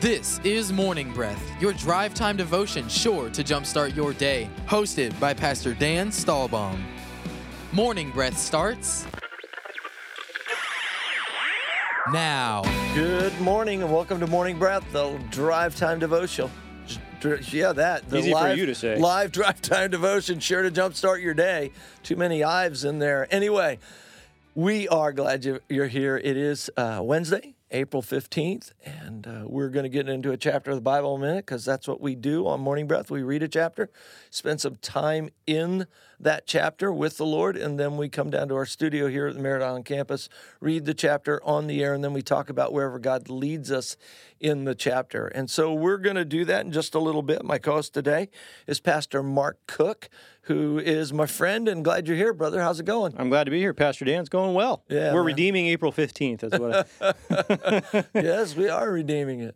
This is Morning Breath, your drive time devotion sure to jumpstart your day. Hosted by Pastor Dan Stahlbaum. Morning Breath starts now. Good morning and welcome to Morning Breath, the drive time devotional. Yeah, that. The Easy for live, you to say. Live drive time devotion, sure to jumpstart your day. Too many Ives in there. Anyway, we are glad you- you're here. It is uh, Wednesday, April 15th, and uh, we're going to get into a chapter of the Bible in a minute because that's what we do on Morning Breath. We read a chapter, spend some time in that chapter with the Lord, and then we come down to our studio here at the Merritt Island campus, read the chapter on the air, and then we talk about wherever God leads us in the chapter. And so we're going to do that in just a little bit. My co host today is Pastor Mark Cook, who is my friend, and glad you're here, brother. How's it going? I'm glad to be here, Pastor Dan. It's going well. Yeah, We're man. redeeming April 15th. That's what I, yes, we are redeeming it.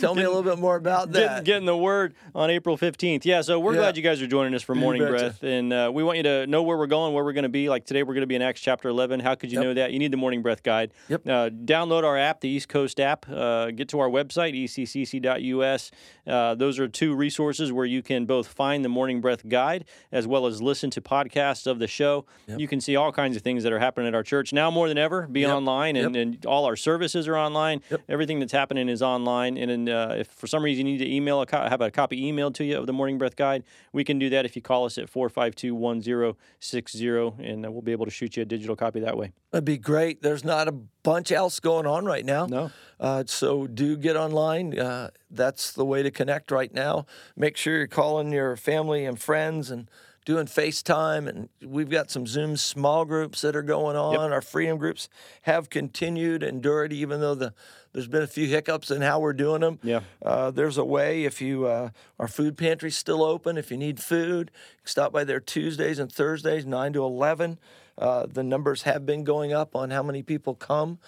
Tell me a little bit more about that. getting, the word on April 15th. Yeah, so we're Yeah. glad you guys are joining us for Morning. Breath. And uh, we want you to know where we're going, where we're going to be. Like today, we're going to be in Acts chapter 11. How could you Yep. know that? You need the Morning Breath Guide. Yep. Uh, download our app, the East Coast app. Uh, get to our website, eccc.us. Uh, those are two resources where you can both find the Morning Breath Guide as well as listen to podcasts of the show. You can see all kinds of things that are happening at our church now more than ever. Be Yep. online, and, Yep. and all our services are online. Yep. Everything that's happening is online. And then, uh, if for some reason you need to email a co- have a copy emailed to you of the Morning Breath Guide, we can do that if you call us at 452-1060, and uh, we'll be able to shoot you a digital copy that way. That'd be great. There's not a bunch else going on right now. No. Uh, so do get online. Uh, that's the way to connect right now. Make sure you're calling your family and friends and doing FaceTime. And we've got some Zoom small groups that are going on. Our freedom groups have continued, and endured, even though the there's been a few hiccups in how we're doing them. Yeah. Uh, there's a way if you uh, our food pantry's still open. If you need food, stop by there Tuesdays and Thursdays, nine to eleven. Uh, the numbers have been going up on how many people come,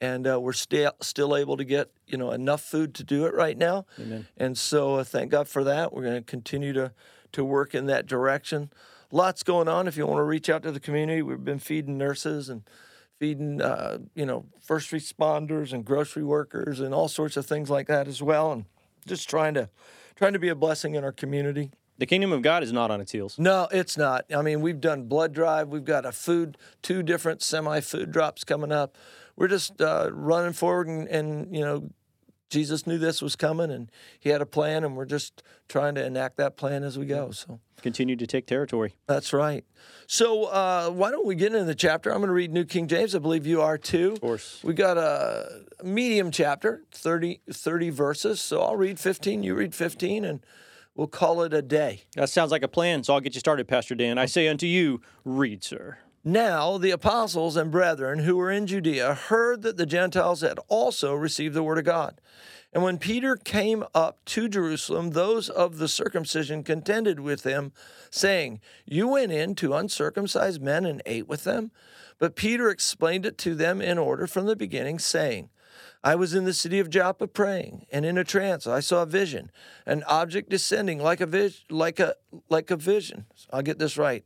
and uh, we're still still able to get you know enough food to do it right now. Amen. And so uh, thank God for that. We're going to continue to to work in that direction. Lots going on. If you want to reach out to the community, we've been feeding nurses and feeding uh, you know first responders and grocery workers and all sorts of things like that as well, and just trying to trying to be a blessing in our community. The kingdom of God is not on its heels. No, it's not. I mean, we've done blood drive. We've got a food, two different semi food drops coming up. We're just uh, running forward, and, and you know, Jesus knew this was coming, and He had a plan, and we're just trying to enact that plan as we go. So Continue to take territory. that's right. So uh, why don't we get into the chapter? I'm going to read New King James. I believe you are too. Of course. We got a medium chapter, 30, 30 verses. So I'll read 15, you read 15, and we'll call it a day. That sounds like a plan, so I'll get you started, Pastor Dan. I say unto you, read, sir. Now the apostles and brethren who were in Judea heard that the Gentiles had also received the word of God. And when Peter came up to Jerusalem, those of the circumcision contended with him, saying, You went in to uncircumcised men and ate with them? But Peter explained it to them in order from the beginning, saying, I was in the city of Joppa praying, and in a trance I saw a vision, an object descending like a vis- like a like a vision. I'll get this right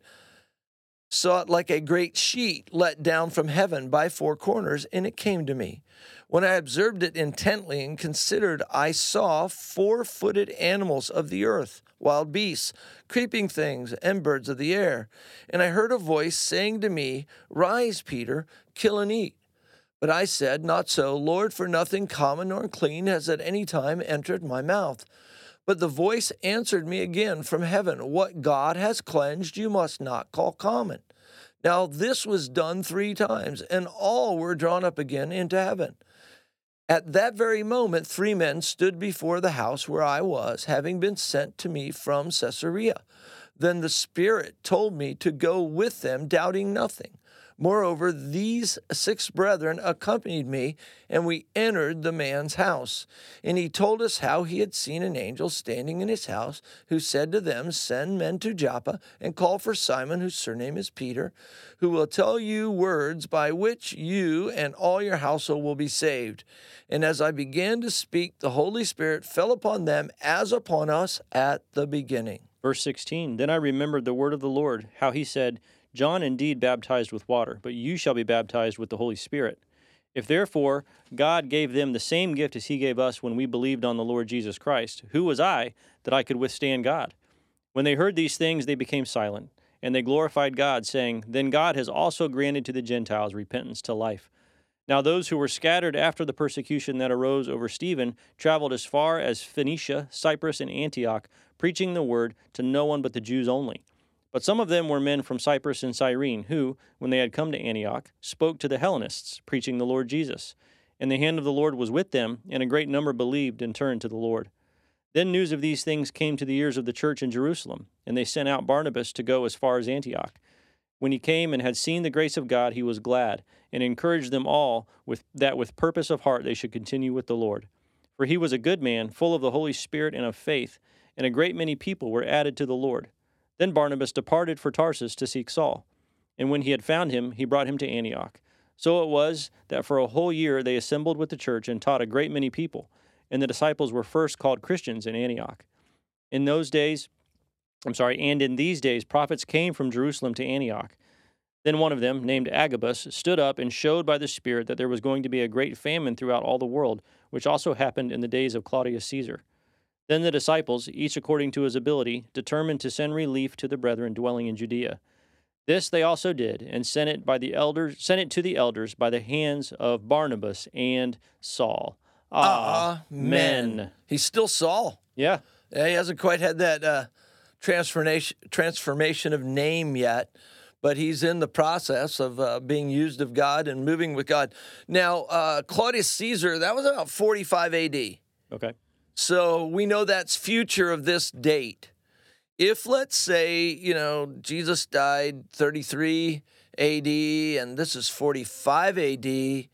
saw it like a great sheet let down from heaven by four corners, and it came to me. When I observed it intently and considered, I saw four footed animals of the earth, wild beasts, creeping things, and birds of the air. And I heard a voice saying to me, Rise, Peter, kill and eat. But I said, Not so, Lord, for nothing common or unclean has at any time entered my mouth. But the voice answered me again from heaven, What God has cleansed, you must not call common. Now this was done three times, and all were drawn up again into heaven. At that very moment, three men stood before the house where I was, having been sent to me from Caesarea. Then the Spirit told me to go with them, doubting nothing. Moreover, these six brethren accompanied me, and we entered the man's house. And he told us how he had seen an angel standing in his house, who said to them, Send men to Joppa, and call for Simon, whose surname is Peter, who will tell you words by which you and all your household will be saved. And as I began to speak, the Holy Spirit fell upon them as upon us at the beginning. Verse 16 Then I remembered the word of the Lord, how he said, John indeed baptized with water, but you shall be baptized with the Holy Spirit. If therefore God gave them the same gift as he gave us when we believed on the Lord Jesus Christ, who was I that I could withstand God? When they heard these things, they became silent, and they glorified God, saying, Then God has also granted to the Gentiles repentance to life. Now, those who were scattered after the persecution that arose over Stephen traveled as far as Phoenicia, Cyprus, and Antioch, preaching the word to no one but the Jews only. But some of them were men from Cyprus and Cyrene, who, when they had come to Antioch, spoke to the Hellenists, preaching the Lord Jesus. And the hand of the Lord was with them, and a great number believed and turned to the Lord. Then news of these things came to the ears of the church in Jerusalem, and they sent out Barnabas to go as far as Antioch. When he came and had seen the grace of God, he was glad, and encouraged them all with that with purpose of heart they should continue with the Lord. For he was a good man, full of the Holy Spirit and of faith, and a great many people were added to the Lord. Then Barnabas departed for Tarsus to seek Saul, and when he had found him, he brought him to Antioch. So it was that for a whole year they assembled with the church and taught a great many people and the disciples were first called Christians in Antioch. In those days, I'm sorry, and in these days, prophets came from Jerusalem to Antioch. Then one of them, named Agabus, stood up and showed by the Spirit that there was going to be a great famine throughout all the world, which also happened in the days of Claudius Caesar. Then the disciples, each according to his ability, determined to send relief to the brethren dwelling in Judea. This they also did, and sent it by the elders, sent it to the elders by the hands of Barnabas and Saul. Amen. He's still Saul. Yeah. Yeah, he hasn't quite had that uh, transformation transformation of name yet, but he's in the process of uh, being used of God and moving with God. Now, uh, Claudius Caesar, that was about 45 AD. Okay. So we know that's future of this date. If let's say, you know, Jesus died 33 AD and this is 45 AD,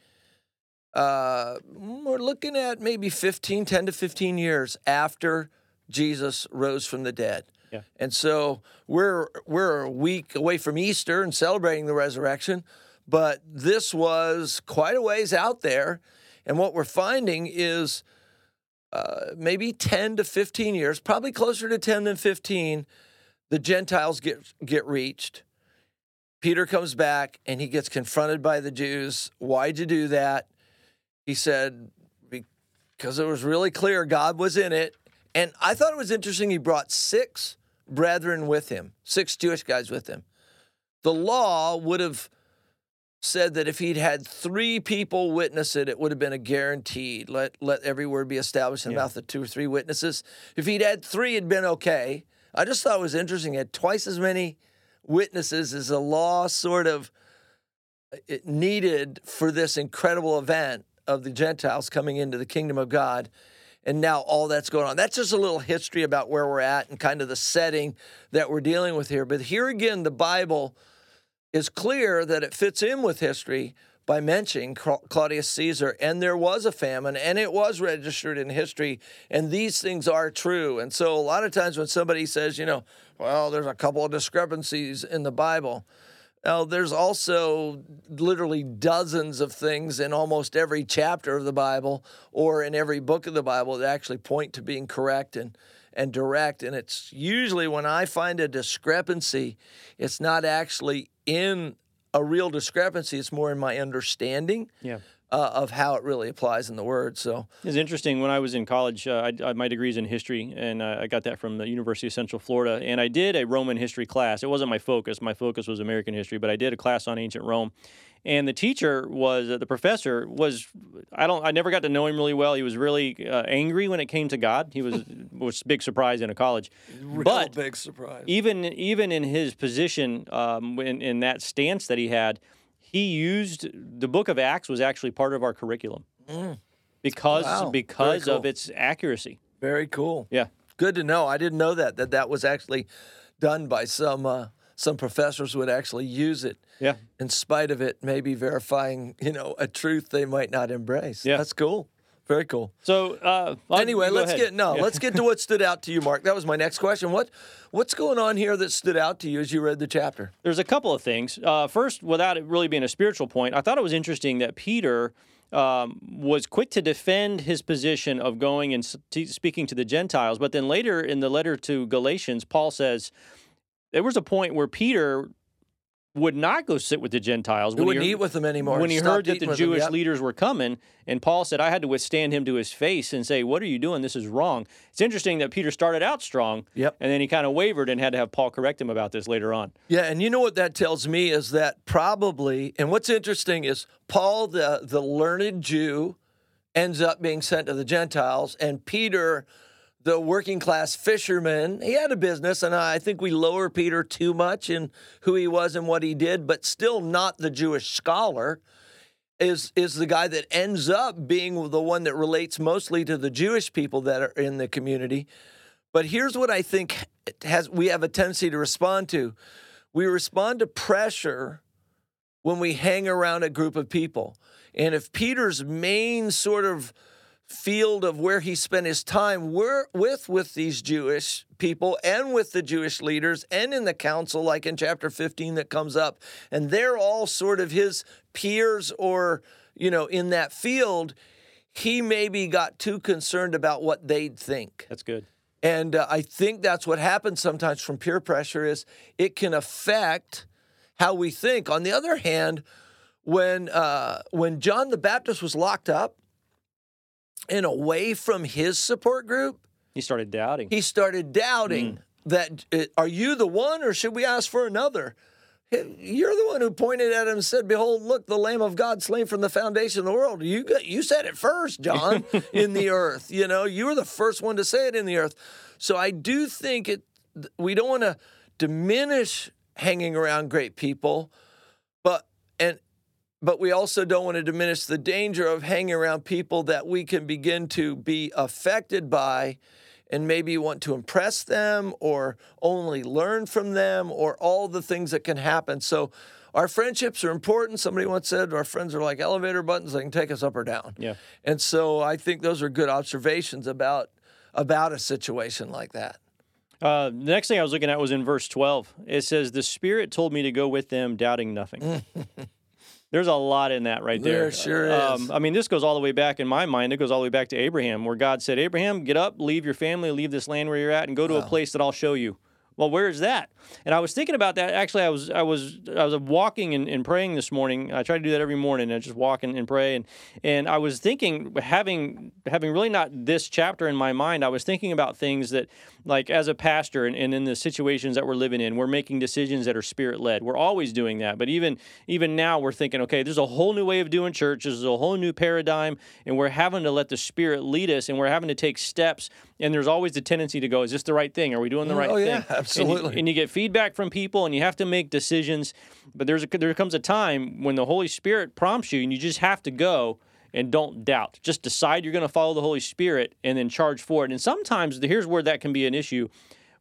uh, we're looking at maybe 15, 10 to 15 years after Jesus rose from the dead. Yeah. And so we're we're a week away from Easter and celebrating the resurrection, but this was quite a ways out there. And what we're finding is uh, maybe 10 to 15 years, probably closer to 10 than 15, the Gentiles get get reached. Peter comes back and he gets confronted by the Jews. Why'd you do that? He said, because it was really clear God was in it. And I thought it was interesting he brought six brethren with him, six Jewish guys with him. The law would have said that if he'd had three people witness it, it would have been a guaranteed. Let let every word be established in the Yeah. mouth of two or three witnesses. If he'd had three, it'd been okay. I just thought it was interesting. He had twice as many witnesses as the law sort of uh, it needed for this incredible event of the Gentiles coming into the kingdom of God. And now all that's going on. That's just a little history about where we're at and kind of the setting that we're dealing with here. But here again, the Bible is clear that it fits in with history by mentioning Claudius Caesar. And there was a famine, and it was registered in history, and these things are true. And so a lot of times when somebody says, you know, well, there's a couple of discrepancies in the Bible, now, there's also literally dozens of things in almost every chapter of the Bible or in every book of the Bible that actually point to being correct and, and direct. And it's usually when I find a discrepancy, it's not actually in a real discrepancy, it's more in my understanding Yeah. Uh, of how it really applies in the Word. So, It's interesting. When I was in college, uh, I, I, my degree's in history, and uh, I got that from the University of Central Florida. And I did a Roman history class. It wasn't my focus. My focus was American history, but I did a class on ancient Rome. And the teacher was uh, the professor was I don't I never got to know him really well. He was really uh, angry when it came to God. He was was a big surprise in a college. real but big surprise. even even in his position um, in, in that stance that he had, he used the Book of Acts was actually part of our curriculum because Mm. Wow. Very because of its accuracy. Very cool. Yeah, Good to know. I didn't know that that that was actually done by some uh, some professors would actually use it yeah. in spite of it maybe verifying you know a truth they might not embrace. Yeah. that's cool. Very cool. So uh, Anyway, let's ahead. get no. Yeah. Let's get to what stood out to you, Mark. That was my next question. What what's going on here that stood out to you as you read the chapter? There's a couple of things. Uh, first, without it really being a spiritual point, I thought it was interesting that Peter um, was quick to defend his position of going and speaking to the Gentiles. But then later in the letter to Galatians, Paul says there was a point where Peter would not go sit with the Gentiles. He wouldn't he, eat with them anymore. When he Stopped heard that the Jewish yep. leaders were coming, and Paul said, I had to withstand him to his face and say, What are you doing? This is wrong. It's interesting that Peter started out strong, Yep. and then he kind of wavered and had to have Paul correct him about this later on. Yeah, and you know what that tells me is that probably, and what's interesting is Paul, the the learned Jew, ends up being sent to the Gentiles, and Peter, the working class fisherman, he had a business, and I think we lower Peter too much in who he was and what he did, but still not the Jewish scholar. Is is the guy that ends up being the one that relates mostly to the Jewish people that are in the community. But here's what I think has we have a tendency to respond to. We respond to pressure when we hang around a group of people. And if Peter's main sort of field of where he spent his time were with with these Jewish people and with the Jewish leaders and in the council like in chapter 15 that comes up and they're all sort of his peers or you know in that field he maybe got too concerned about what they'd think That's good. and uh, I think that's what happens sometimes from peer pressure is it can affect how we think. On the other hand, when uh, when John the Baptist was locked up and away from his support group, He started doubting. he started doubting that uh, are you the one or should we ask for another? You're the one who pointed at him and said, "Behold, look, the Lamb of God slain from the foundation of the world." You got, you said it first, John, in the earth. You know, you were the first one to say it in the earth. So I do think it. We don't want to diminish hanging around great people, but and but we also don't want to diminish the danger of hanging around people that we can begin to be affected by and maybe want to impress them or only learn from them or all the things that can happen. So our friendships are important. Somebody once said our friends are like elevator buttons, they can take us up or down. Yeah. And so I think those are good observations about about a situation like that. Uh, the next thing I was looking at was in verse 12. It says, The Spirit told me to go with them, doubting nothing. There's a lot in that right there. There sure um, is. I mean, this goes all the way back in my mind. It goes all the way back to Abraham, where God said, Abraham, get up, leave your family, leave this land where you're at, and go to a place that I'll show you. Well, where is that? And I was thinking about that. Actually, I was I was I was walking and, and praying this morning. I try to do that every morning. I just walk and, and pray. And and I was thinking, having having really not this chapter in my mind, I was thinking about things that, like as a pastor and, and in the situations that we're living in, we're making decisions that are spirit led. We're always doing that. But even even now, we're thinking, okay, there's a whole new way of doing church. There's a whole new paradigm, and we're having to let the Spirit lead us, and we're having to take steps. And there's always the tendency to go, is this the right thing? Are we doing the mm, right oh, thing? yeah, you- absolutely. And you, get feedback from people, and you have to make decisions. But there's a, there comes a time when the Holy Spirit prompts you, and you just have to go and don't doubt. Just decide you're going to follow the Holy Spirit, and then charge for it. And sometimes here's where that can be an issue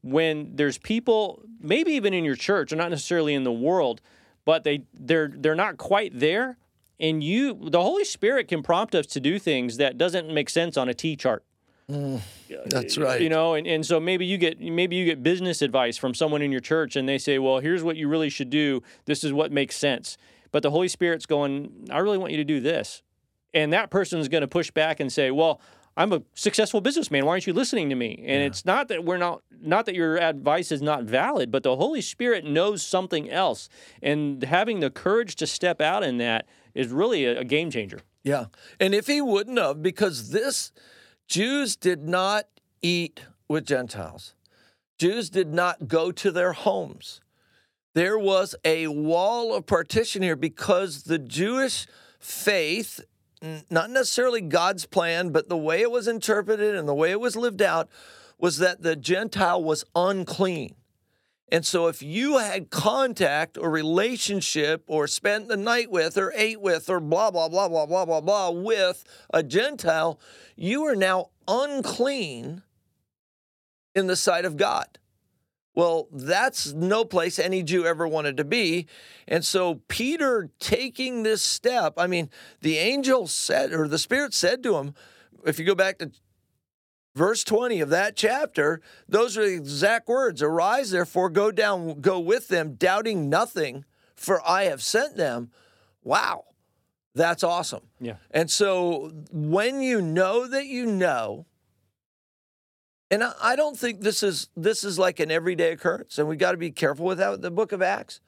when there's people, maybe even in your church, or not necessarily in the world, but they they're they're not quite there. And you, the Holy Spirit can prompt us to do things that doesn't make sense on a T chart That's right. you know and, and so maybe you get maybe you get business advice from someone in your church and they say well here's what you really should do. This is what makes sense. But the holy spirit's going i really want you to do this. And that person's going to push back and say well i'm a successful businessman. Why aren't you listening to me? And it's not that we're not not that your advice is not valid but the holy spirit knows something else. And having the courage to step out in that is really a, a game changer. Yeah. And if he wouldn't have, because this, Jews did not eat with Gentiles, Jews did not go to their homes. There was a wall of partition here because the Jewish faith, not necessarily God's plan, but the way it was interpreted and the way it was lived out, was that the Gentile was unclean. And so, if you had contact or relationship or spent the night with or ate with or blah, blah, blah, blah, blah, blah, blah with a Gentile, you are now unclean in the sight of God. Well, that's no place any Jew ever wanted to be. And so, Peter taking this step, I mean, the angel said, or the Spirit said to him, if you go back to verse 20 of that chapter, those are the exact words Arise, therefore, go down, go with them, doubting nothing, for I have sent them. Wow, that's awesome. yeah And so when you know that you know, and I- I don't think this is this is like an everyday occurrence, and we got to be careful with that. with The Book of Acts,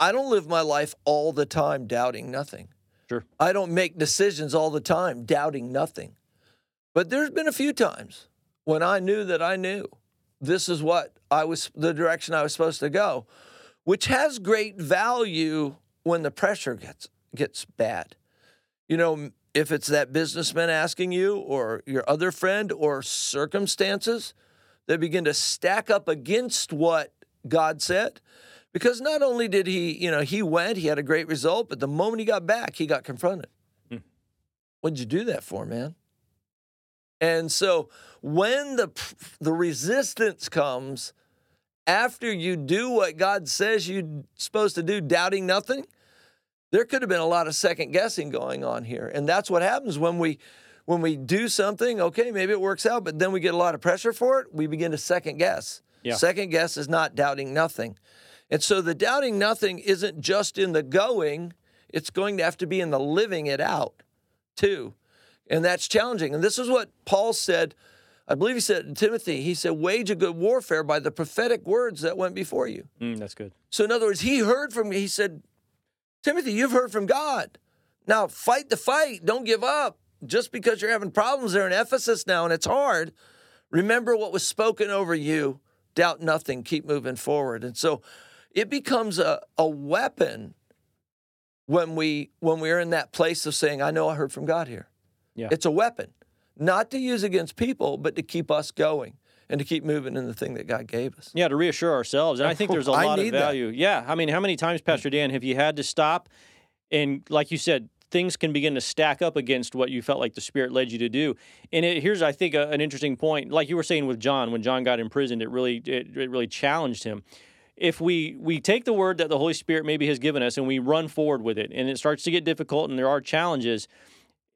I don't live my life all the time doubting nothing. Sure. I don't make decisions all the time doubting nothing. But there's been a few times when I knew that I knew this is what I was the direction I was supposed to go, which has great value when the pressure gets gets bad. You know, if it's that businessman asking you or your other friend or circumstances that begin to stack up against what God said, because not only did he, you know, he went, he had a great result, but the moment he got back, he got confronted. Hmm. What'd you do that for, man? And so when the the resistance comes after you do what God says you're supposed to do, doubting nothing, there could have been a lot of second guessing going on here. And that's what happens when we when we do something, okay, maybe it works out, but then we get a lot of pressure for it, we begin to second guess. Yeah. Second guess is not doubting nothing. And so the doubting nothing isn't just in the going, it's going to have to be in the living it out too. And that's challenging. And this is what Paul said, I believe he said to Timothy, he said, wage a good warfare by the prophetic words that went before you. Mm, that's good. So in other words, he heard from he said, Timothy, you've heard from God. Now fight the fight. Don't give up. Just because you're having problems there in Ephesus now and it's hard, remember what was spoken over you. Doubt nothing. Keep moving forward. And so it becomes a, a weapon when we when we're in that place of saying, I know I heard from God here. Yeah. It's a weapon, not to use against people, but to keep us going and to keep moving in the thing that God gave us. Yeah, to reassure ourselves. And I think there's a lot of need that. value. Yeah. I mean, how many times, Pastor Dan, have you had to stop and, like you said, things can begin to stack up against what you felt like the Spirit led you to do? And it, here's, I think, a, an interesting point. Like you were saying with John, when John got imprisoned, it really, it, it really challenged him. If we we take the word that the Holy Spirit maybe has given us and we run forward with it, and it starts to get difficult and there are challenges,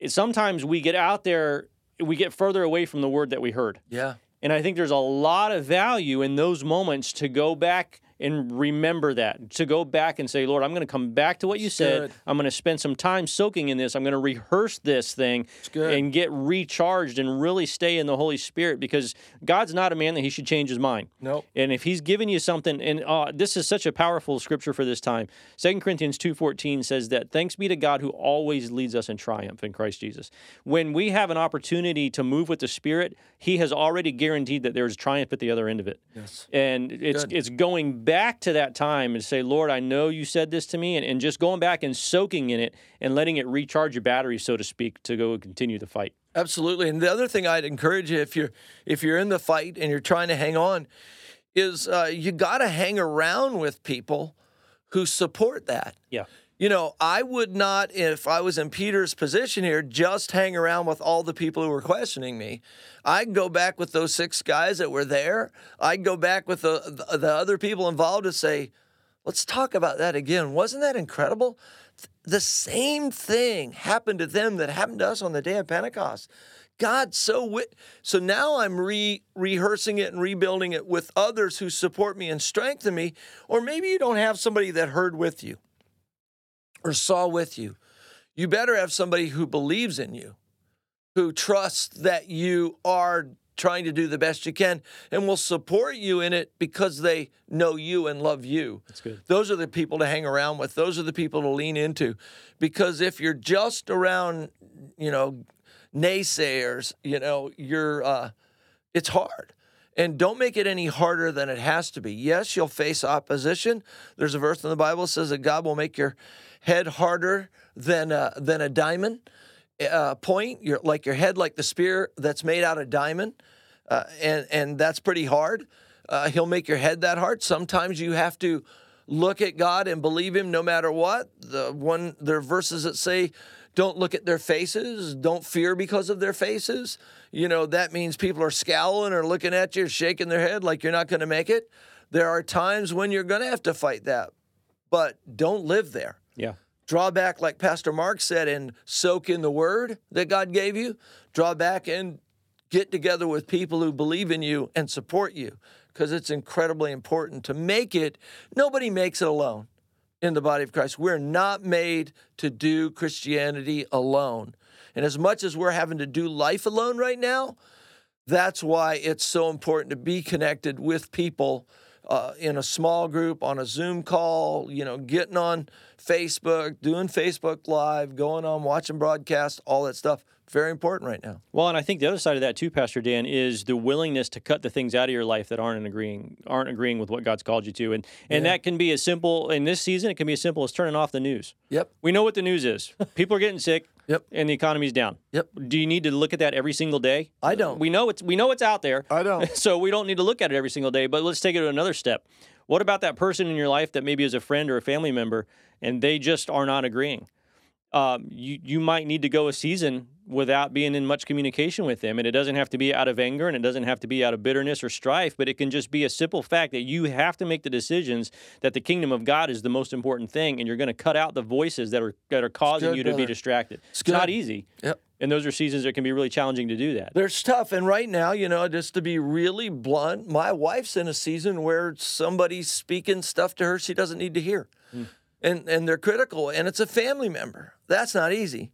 sometimes we get out there, we get further away from the word that we heard. Yeah. And I think there's a lot of value in those moments to go back and remember that, to go back and say, Lord, I'm going to come back to what you said. good. I'm going to spend some time soaking in this. I'm going to rehearse this thing and get recharged and really stay in the Holy Spirit because God's not a man that he should change his mind. Nope. And if he's given you something, and uh, this is such a powerful scripture for this time. 2 Corinthians 2.14 says that thanks be to God who always leads us in triumph in Christ Jesus. When we have an opportunity to move with the Spirit, he has already guaranteed that there's triumph at the other end of it. Yes. And it's Good. it's going back to that time and say, Lord, I know you said this to me, and, and just going back and soaking in it and letting it recharge your battery, so to speak, to go and continue the fight. Absolutely. And the other thing I'd encourage you if you're if you're in the fight and you're trying to hang on is uh, you got to hang around with people who support that. Yeah. You know, I would not, if I was in Peter's position here, just hang around with all the people who were questioning me. I'd go back with those six guys that were there. I'd go back with the, the, the other people involved and say, let's talk about that again. Wasn't that incredible? The same thing happened to them that happened to us on the day of Pentecost. God so wit- so now I'm re rehearsing it and rebuilding it with others who support me and strengthen me. Or maybe you don't have somebody that heard with you or saw with you. You better have somebody who believes in you, who trusts that you are trying to do the best you can and will support you in it because they know you and love you. That's good. Those are the people to hang around with. Those are the people to lean into. Because if you're just around, you know, naysayers, you know, you're uh it's hard. And don't make it any harder than it has to be. Yes, you'll face opposition. There's a verse in the Bible that says that God will make your head harder than a, than a diamond uh, point. You're like your head, like the spear that's made out of diamond, uh, and and that's pretty hard. Uh, he'll make your head that hard. Sometimes you have to look at God and believe Him no matter what. The one there are verses that say, "Don't look at their faces. Don't fear because of their faces." You know that means people are scowling or looking at you, shaking their head like you're not going to make it. There are times when you're going to have to fight that, but don't live there Yeah. draw back, like Pastor Mark said, and soak in the word that God gave you. Draw back and get together with people who believe in you and support you because it's incredibly important to make it. Nobody makes it alone in the body of Christ. We're not made to do Christianity alone. And as much as we're having to do life alone right now, that's why it's so important to be connected with people uh, in a small group on a Zoom call, you know, getting on Facebook, doing Facebook Live, going on, watching broadcasts, all that stuff. Very important right now. Well, and I think the other side of that too, Pastor Dan, is the willingness to cut the things out of your life that aren't agreeing aren't agreeing with what God's called you to, and and Yeah. that can be as simple in this season. It can be as simple as turning off the news. Yep. We know what the news is. People are getting sick. Yep. And the economy's down. Yep. Do you need to look at that every single day? I don't. We know it's we know it's out there. I don't. so we don't need to look at it every single day. But let's take it to another step. What about that person in your life that maybe is a friend or a family member, and they just are not agreeing? Um, you you might need to go a season without being in much communication with them, and it doesn't have to be out of anger, and it doesn't have to be out of bitterness or strife, but it can just be a simple fact that you have to make the decisions that the kingdom of God is the most important thing, and you're going to cut out the voices that are that are causing good, you to be uh, distracted. It's It's not easy, Yep. and those are seasons that can be really challenging to do that. There's tough. And right now, you know, just to be really blunt, my wife's in a season where somebody's speaking stuff to her she doesn't need to hear. Hmm. And and they're critical. And it's a family member. That's not easy.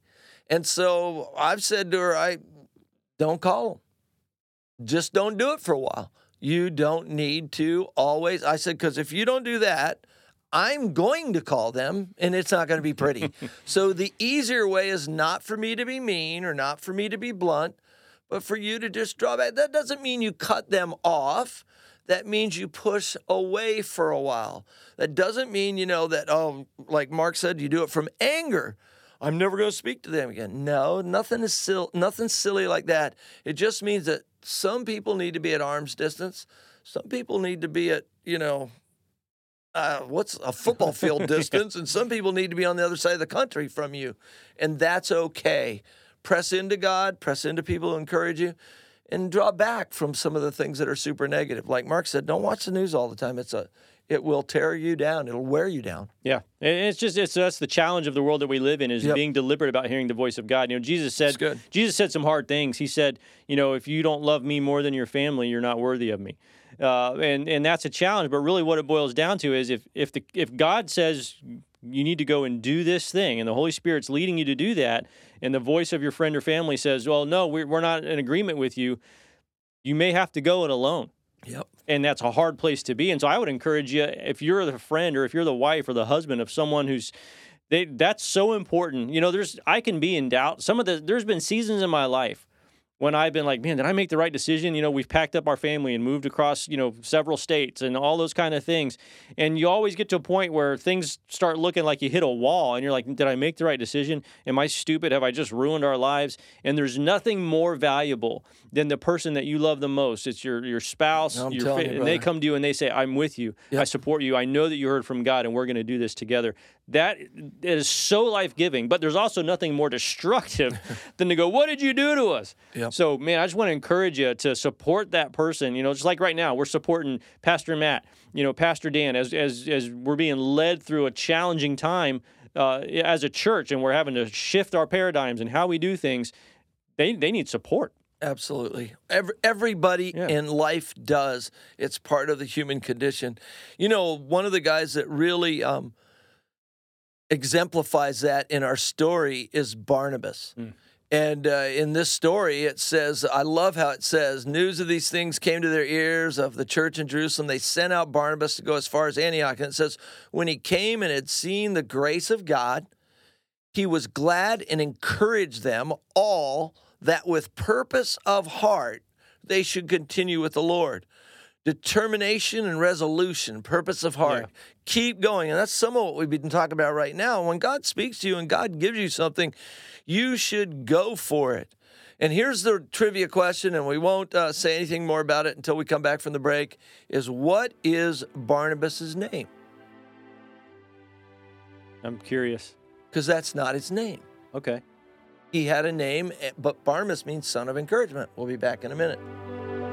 And so I've said to her, I don't call them. Just don't do it for a while. You don't need to always. I said, because if you don't do that, I'm going to call them and it's not going to be pretty. so the easier way is not for me to be mean or not for me to be blunt, but for you to just draw back. That doesn't mean you cut them off. That means you push away for a while. That doesn't mean, you know, that, oh, like Mark said, you do it from anger. I'm never going to speak to them again. No, nothing is sil- nothing silly like that. It just means that some people need to be at arm's distance. Some people need to be at, you know, uh, what's a football field distance, and some people need to be on the other side of the country from you, and that's okay. Press into God, press into people who encourage you, and draw back from some of the things that are super negative. Like Mark said, don't watch the news all the time. It's a, it will tear you down. It'll wear you down. Yeah, and it's just it's that's the challenge of the world that we live in is Yep. being deliberate about hearing the voice of God. You know, Jesus said good. Jesus said some hard things. He said, you know, if you don't love me more than your family, you're not worthy of me. Uh, and and that's a challenge. But really, what it boils down to is if if the if God says you need to go and do this thing, and the Holy Spirit's leading you to do that, and the voice of your friend or family says, well, no, we're, we're not in agreement with you. You may have to go it alone Yep. And that's a hard place to be. And so I would encourage you if you're the friend or if you're the wife or the husband of someone who's they that's so important. You know, there's I can be in doubt. Some of the there's been seasons in my life when I've been like, man, did I make the right decision? You know, we've packed up our family and moved across, you know, several states and all those kind of things. And you always get to a point where things start looking like you hit a wall and you're like, did I make the right decision? Am I stupid? Have I just ruined our lives? And there's nothing more valuable than the person that you love the most. It's your your spouse, I'm your fa- you, and they come to you and they say, I'm with you. I support you. I know that you heard from God and we're going to do this together. That is so life giving, but there's also nothing more destructive than to go, What did you do to us? Yep. So, man, I just want to encourage you to support that person. You know, just like right now, we're supporting Pastor Matt, you know, Pastor Dan, as, as, as we're being led through a challenging time uh, as a church and we're having to shift our paradigms and how we do things. They, they need support. Absolutely. Every, everybody Yeah. in life does. It's part of the human condition. You know, one of the guys that really um, exemplifies that in our story is Barnabas. And uh, in this story, it says, I love how it says, news of these things came to their ears of the church in Jerusalem. They sent out Barnabas to go as far as Antioch. And it says, when he came and had seen the grace of God, he was glad and encouraged them all that with purpose of heart they should continue with the Lord. Determination and resolution, purpose of heart. Keep going. And that's some of what we've been talking about right now. When God speaks to you and God gives you something, you should go for it. And here's the trivia question, and we won't uh, say anything more about it until we come back from the break is what is Barnabas's name? I'm curious. Because that's not his name. Okay. He had a name, eh, but Barnabas means son of encouragement. We'll be back in a minute.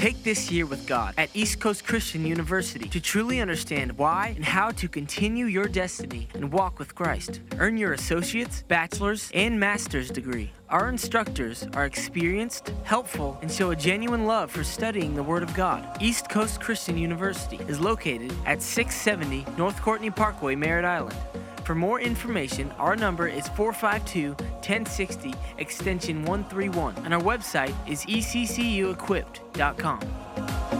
Take this year with God at East Coast Christian University to truly understand why and how to continue your destiny and walk with Christ. Earn your associate's, bachelor's, and master's degree. Our instructors are experienced, helpful, and show a genuine love for studying the Word of God. East Coast Christian University is located at 670 North Courtney Parkway, Merritt Island. For more information, our number is 452 1060 extension 131, and our website is eccuequipped.com.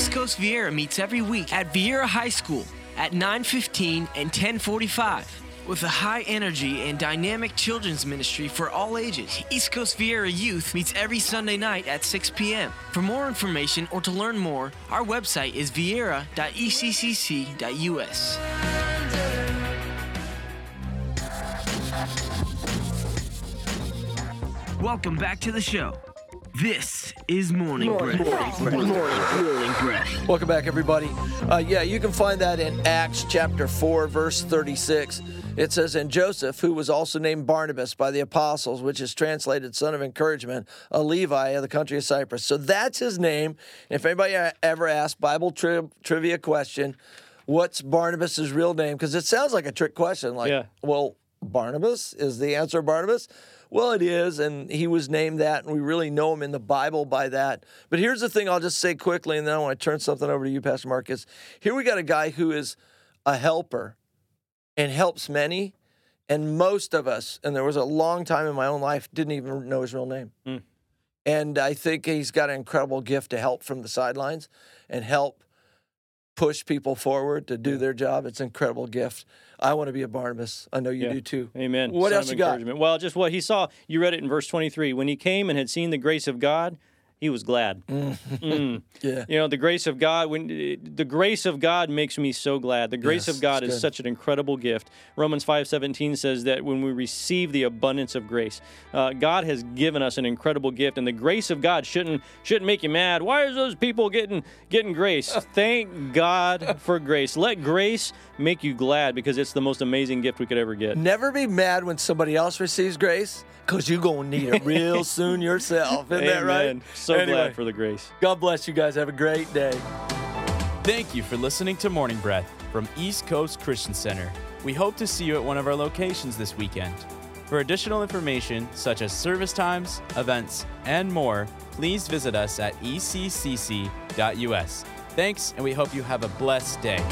East Coast Viera meets every week at Viera High School at 9:15 and 10:45 with a high energy and dynamic children's ministry for all ages. East Coast Viera Youth meets every Sunday night at 6 p.m. For more information or to learn more, our website is viera.eccc.us. Welcome back to the show. This is Morning, Breath. Morning, Breath. Welcome back, everybody. Uh, yeah, you can find that in Acts chapter 4, verse 36. It says, And Joseph, who was also named Barnabas by the apostles, which is translated son of encouragement, a Levi of the country of Cyprus. So that's his name. If anybody ever asks Bible tri- trivia question, what's Barnabas's real name? Because it sounds like a trick question. Like, Yeah. well, Barnabas is the answer Barnabas? Well, it is, and he was named that, and we really know him in the Bible by that. But here's the thing I'll just say quickly, and then I want to turn something over to you, Pastor Marcus. Here we got a guy who is a helper and helps many, and most of us, and there was a long time in my own life, didn't even know his real name. Mm. And I think he's got an incredible gift to help from the sidelines and help push people forward to do their job. It's an incredible gift. I want to be a Barnabas. I know you Yeah. do too. Amen. What Son else you got? Well, just what he saw. You read it in verse 23. When he came and had seen the grace of God, he was glad. Mm. Yeah. You know, the grace of God, when the grace of God makes me so glad. The grace Yes, of God is good. such an incredible gift. Romans 5:17 says that when we receive the abundance of grace, uh, God has given us an incredible gift, and the grace of God shouldn't shouldn't make you mad. Why is those people getting getting grace? Thank God for grace. Let grace make you glad because it's the most amazing gift we could ever get. Never be mad when somebody else receives grace because you're going to need it real soon yourself. Isn't that right? Amen. So Anyway, glad for the grace. God bless you guys. Have a great day. Thank you for listening to Morning Breath from East Coast Christian Center. We hope to see you at one of our locations this weekend. For additional information, such as service times, events, and more, please visit us at eccc.us. Thanks, and we hope you have a blessed day.